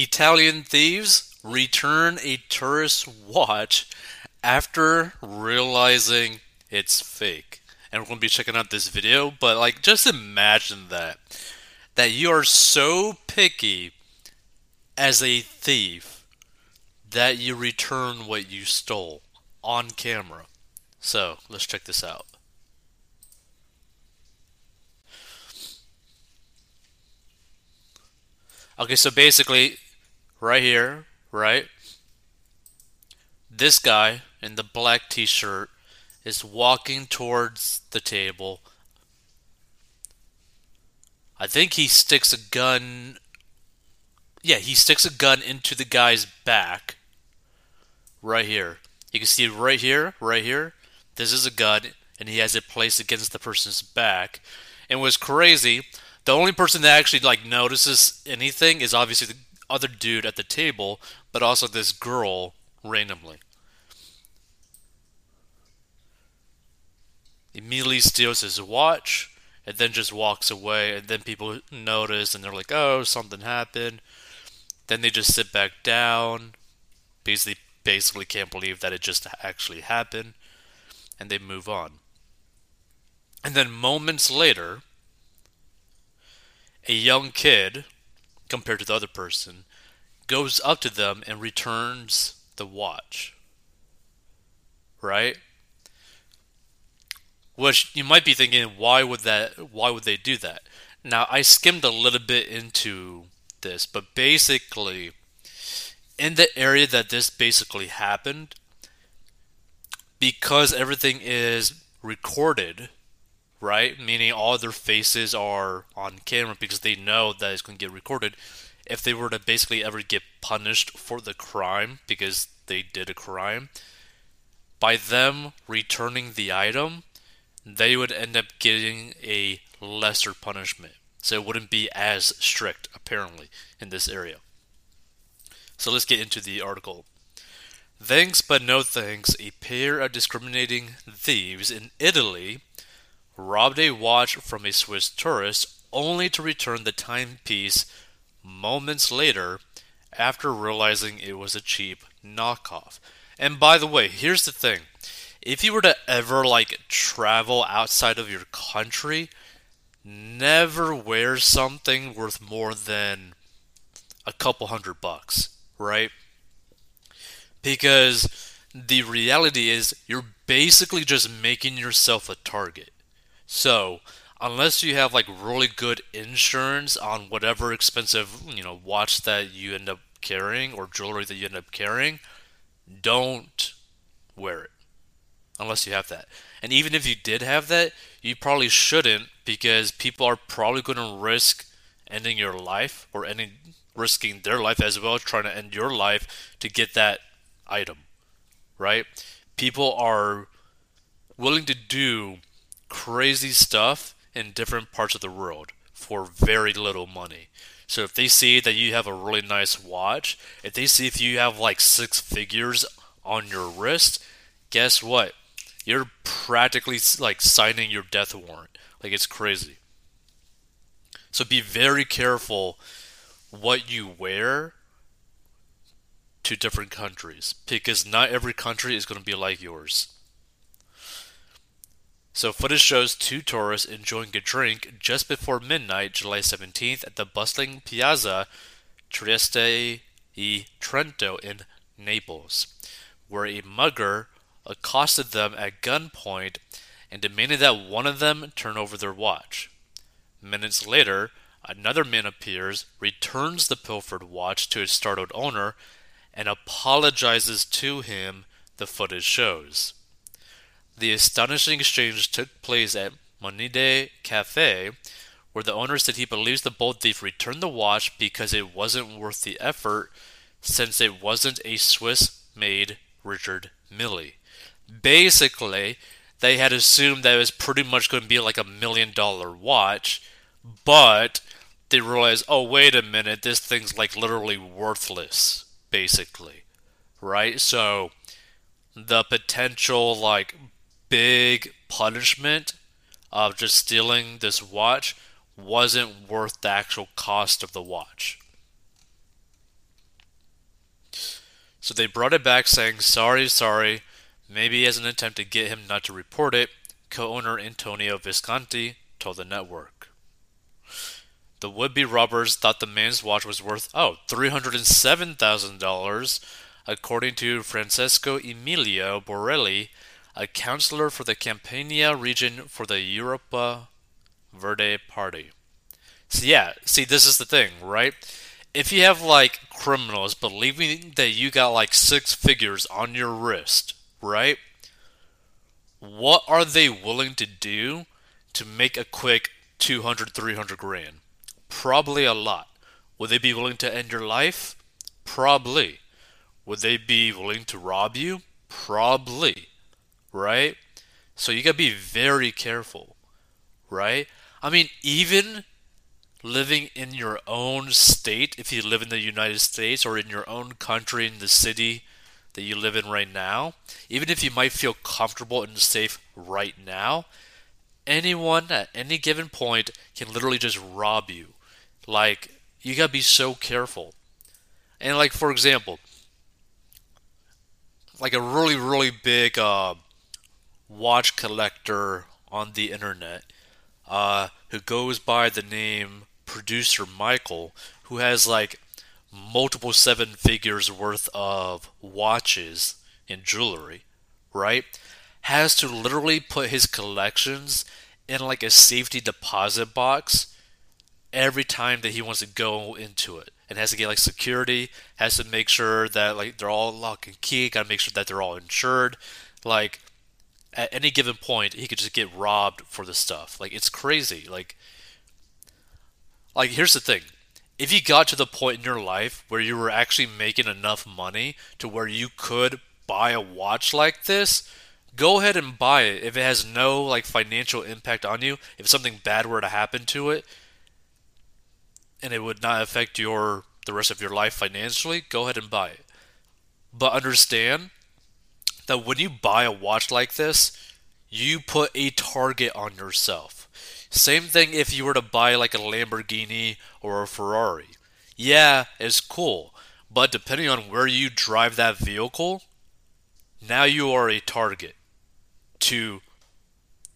Italian thieves return a tourist watch after realizing it's fake. And we're going to be checking out this video, but like just imagine that that you are so picky as a thief that you return what you stole on camera. So, let's check this out. Okay, so basically, right here, right? This guy in the black t shirt is walking towards the table. I think he sticks a gun. Yeah, he sticks a gun into the guy's back. Right here. You can see right here, right here. This is a gun, and he has it placed against the person's back. And what's crazy the only person that actually like notices anything is obviously the other dude at the table, but also this girl randomly. Immediately steals his watch and then just walks away and then people notice and they're like, "Oh, something happened." Then they just sit back down. Basically basically can't believe that it just actually happened and they move on. And then moments later, a young kid, compared to the other person, goes up to them and returns the watch. Right? Which you might be thinking, why would that? Why would they do that? Now I skimmed a little bit into this, but basically, in the area that this basically happened, because everything is recorded right? Meaning all their faces are on camera because they know that it's going to get recorded. If they were to basically ever get punished for the crime because they did a crime, by them returning the item, they would end up getting a lesser punishment. So it wouldn't be as strict, apparently, in this area. So let's get into the article. Thanks but no thanks, a pair of discriminating thieves in Italy robbed a watch from a Swiss tourist only to return the timepiece moments later after realizing it was a cheap knockoff. And by the way, here's the thing. If you were to ever like travel outside of your country, never wear something worth more than a couple hundred bucks, right? Because the reality is you're basically just making yourself a target. So, unless you have like really good insurance on whatever expensive, you know, watch that you end up carrying or jewelry that you end up carrying, don't wear it. Unless you have that. And even if you did have that, you probably shouldn't because people are probably going to risk ending your life or ending risking their life as well trying to end your life to get that item. Right? People are willing to do crazy stuff in different parts of the world for very little money. So if they see that you have a really nice watch, if they see if you have like six figures on your wrist, guess what? You're practically like signing your death warrant. Like it's crazy. So be very careful what you wear to different countries because not every country is going to be like yours. So footage shows two tourists enjoying a drink just before midnight, July 17th, at the bustling Piazza Trieste e Trento in Naples, where a mugger accosted them at gunpoint and demanded that one of them turn over their watch. Minutes later, another man appears, returns the pilfered watch to its startled owner, and apologizes to him, the footage shows. The astonishing exchange took place at Monide Cafe, where the owner said he believes the bold thief returned the watch because it wasn't worth the effort since it wasn't a Swiss made Richard Mille. Basically, they had assumed that it was pretty much going to be like a million dollar watch, but they realized, oh, wait a minute, this thing's like literally worthless, basically. Right? So, the potential like big punishment of just stealing this watch wasn't worth the actual cost of the watch. So they brought it back saying, sorry, sorry, maybe as an attempt to get him not to report it, co owner Antonio Visconti told the network. The would be robbers thought the man's watch was worth, oh, $307,000, according to Francesco Emilio Borelli, a counselor for the Campania region for the Europa Verde Party. So, yeah, see, this is the thing, right? If you have like criminals believing that you got like six figures on your wrist, right? What are they willing to do to make a quick 200, 300 grand? Probably a lot. Would they be willing to end your life? Probably. Would they be willing to rob you? Probably. Right? So you gotta be very careful. Right? I mean, even living in your own state, if you live in the United States or in your own country, in the city that you live in right now, even if you might feel comfortable and safe right now, anyone at any given point can literally just rob you. Like, you gotta be so careful. And, like, for example, like a really, really big uh, watch collector on the internet uh, who goes by the name Producer Michael, who has like multiple seven figures worth of watches and jewelry, right? Has to literally put his collections in like a safety deposit box every time that he wants to go into it and has to get like security has to make sure that like they're all lock and key gotta make sure that they're all insured like at any given point he could just get robbed for the stuff. Like it's crazy. Like like here's the thing. If you got to the point in your life where you were actually making enough money to where you could buy a watch like this go ahead and buy it. If it has no like financial impact on you if something bad were to happen to it and it would not affect your the rest of your life financially go ahead and buy it. But understand that when you buy a watch like this you put a target on yourself same thing if you were to buy like a Lamborghini or a Ferrari. Yeah, it's cool, but depending on where you drive that vehicle, now you are a target to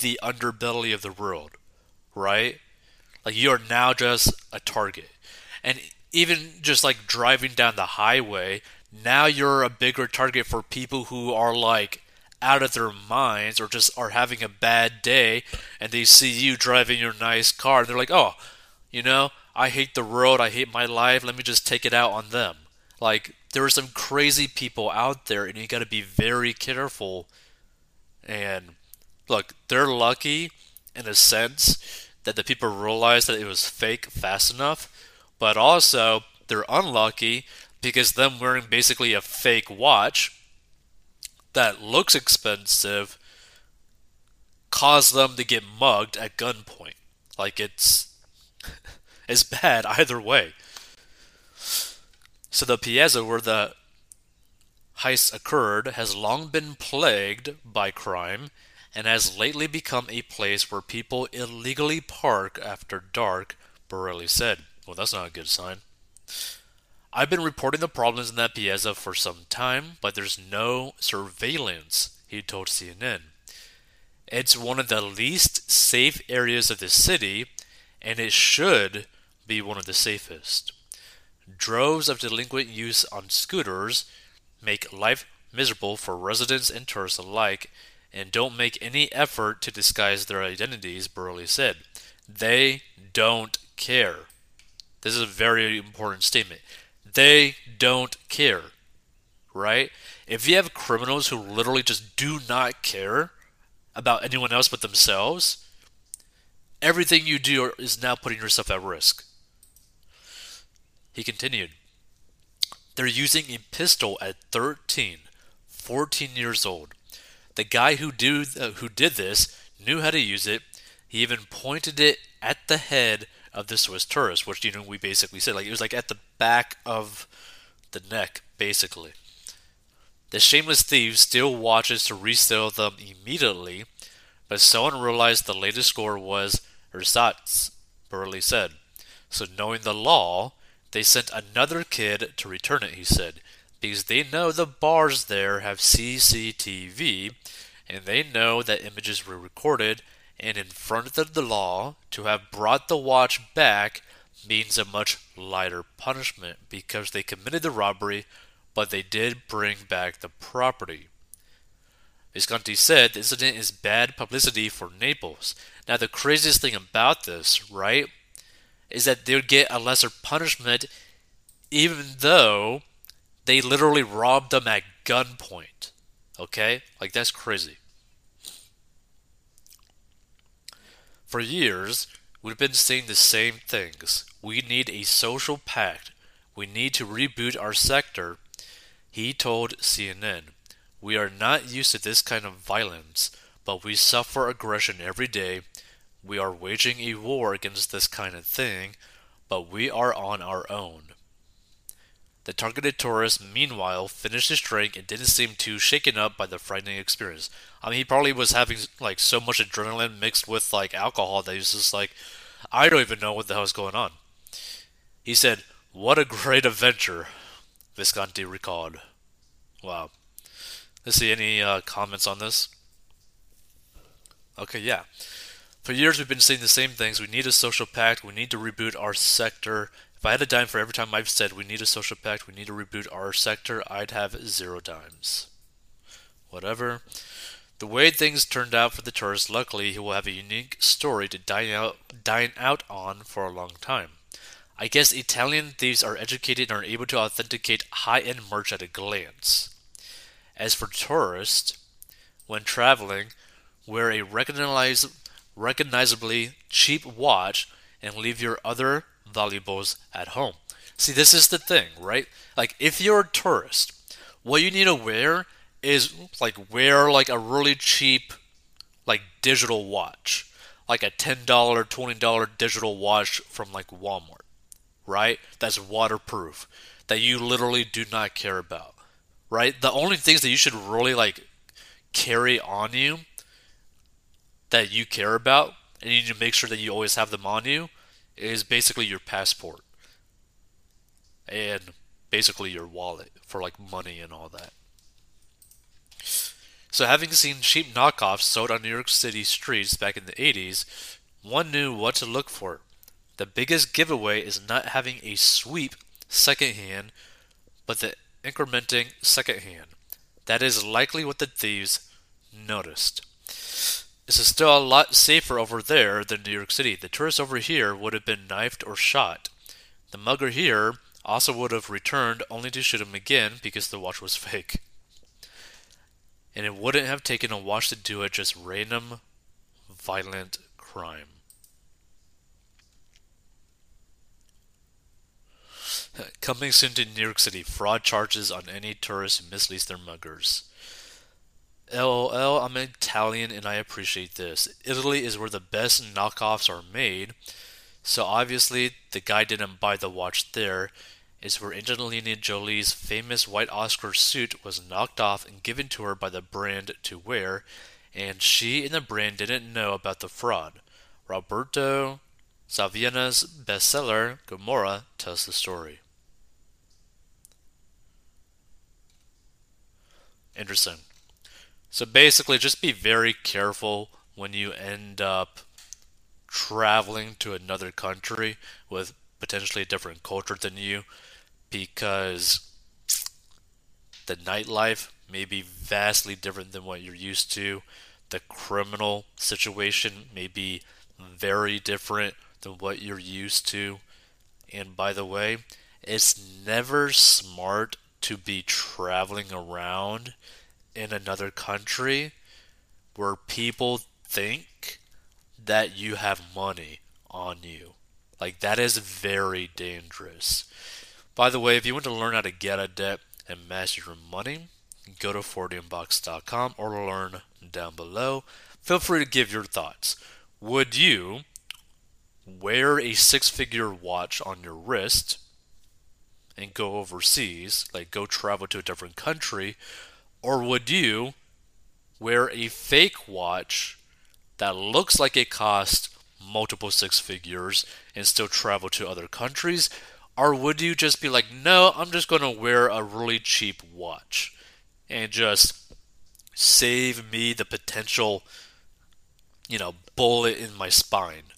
the underbelly of the world, right? Like you are now just a target. And even just like driving down the highway, now you're a bigger target for people who are like out of their minds or just are having a bad day and they see you driving your nice car and they're like, oh, you know, I hate the world, I hate my life, let me just take it out on them. Like, there are some crazy people out there and you gotta be very careful. And look, they're lucky in a sense that the people realized that it was fake fast enough, but also they're unlucky because them wearing basically a fake watch that looks expensive caused them to get mugged at gunpoint. Like it's it's bad either way. So the piazza where the heist occurred has long been plagued by crime and has lately become a place where people illegally park after dark, Borelli said. Well, that's not a good sign. I've been reporting the problems in that piazza for some time, but there's no surveillance, he told CNN. It's one of the least safe areas of the city, and it should be one of the safest. Droves of delinquent youths on scooters make life miserable for residents and tourists alike, and don't make any effort to disguise their identities, Borelli said. They don't care. This is a very important statement. They don't care, right? If you have criminals who literally just do not care about anyone else but themselves, everything you do is now putting yourself at risk. He continued, They're using a pistol at 13, 14 years old. The guy who, do, uh, who did this knew how to use it. He even pointed it at the head of the Swiss tourist, which you know we basically said like it was like at the back of the neck, basically. The shameless thief still watches to resell them immediately, but someone realized the latest score was ersatz, Borelli said. So knowing the law, they sent another kid to return it, he said. because they know the bars there have CCTV and they know that images were recorded and in front of the law to have brought the watch back means a much lighter punishment because they committed the robbery but they did bring back the property. Visconti said the incident is bad publicity for Naples. Now, the craziest thing about this, right, is that they would get a lesser punishment even though they literally robbed them at gunpoint. Okay? Like, that's crazy. For years, we've been saying the same things. We need a social pact. We need to reboot our sector. He told CNN, We are not used to this kind of violence, but we suffer aggression every day. We are waging a war against this kind of thing, but we are on our own. The targeted tourist, meanwhile, finished his drink and didn't seem too shaken up by the frightening experience. I mean, he probably was having like so much adrenaline mixed with like alcohol that he was just like, I don't even know what the hell is going on. He said, What a great adventure, Visconti recalled. Wow. Let's see, any uh, comments on this? Okay, yeah. For years, we've been saying the same things. We need a social pact. We need to reboot our sector. If I had a dime for every time I've said we need a social pact, we need to reboot our sector, I'd have zero dimes. Whatever. The way things turned out for the tourist, luckily, he will have a unique story to dine out, dine out on for a long time. I guess Italian thieves are educated and are able to authenticate high end merch at a glance. As for tourists, when traveling, wear a recognizably cheap watch and leave your other valuables at home. See, this is the thing, right? Like, if you're a tourist, what you need to wear is like wear like a really cheap, like digital watch, like a ten dollar, twenty dollar digital watch from like Walmart, right? That's waterproof, that you literally do not care about, right? The only things that you should really like carry on you that you care about, and you need to make sure that you always have them on you is basically your passport and basically your wallet for like money and all that. So, having seen cheap knockoffs sold on New York City streets back in the 80s, one knew what to look for. The biggest giveaway is not having a sweep secondhand, but the incrementing secondhand. That is likely what the thieves noticed. This is still a lot safer over there than New York City. The tourist over here would have been knifed or shot. The mugger here also would have returned only to shoot him again because the watch was fake. And it wouldn't have taken a watch to do it, just random, violent crime. Coming soon to New York City, fraud charges on any tourist who misleads their muggers. LOL, I'm Italian and I appreciate this. Italy is where the best knockoffs are made, so obviously the guy didn't buy the watch there. It's where Angelina Jolie's famous white Oscar suit was knocked off and given to her by the brand to wear, and she and the brand didn't know about the fraud. Roberto Saviano's bestseller, Gomorrah, tells the story. Interesting. So basically, just be very careful when you end up traveling to another country with potentially a different culture than you because the nightlife may be vastly different than what you're used to. The criminal situation may be very different than what you're used to. And by the way, it's never smart to be traveling around in another country where people think that you have money on you. Like, that is very dangerous. By the way, if you want to learn how to get a debt and master your money, go to 40inbox.com or learn down below. Feel free to give your thoughts. Would you wear a six figure watch on your wrist and go overseas, like go travel to a different country, or would you wear a fake watch that looks like it cost multiple six figures and still travel to other countries? Or would you just be like, no, I'm just going to wear a really cheap watch and just save me the potential, you know, bullet in my spine?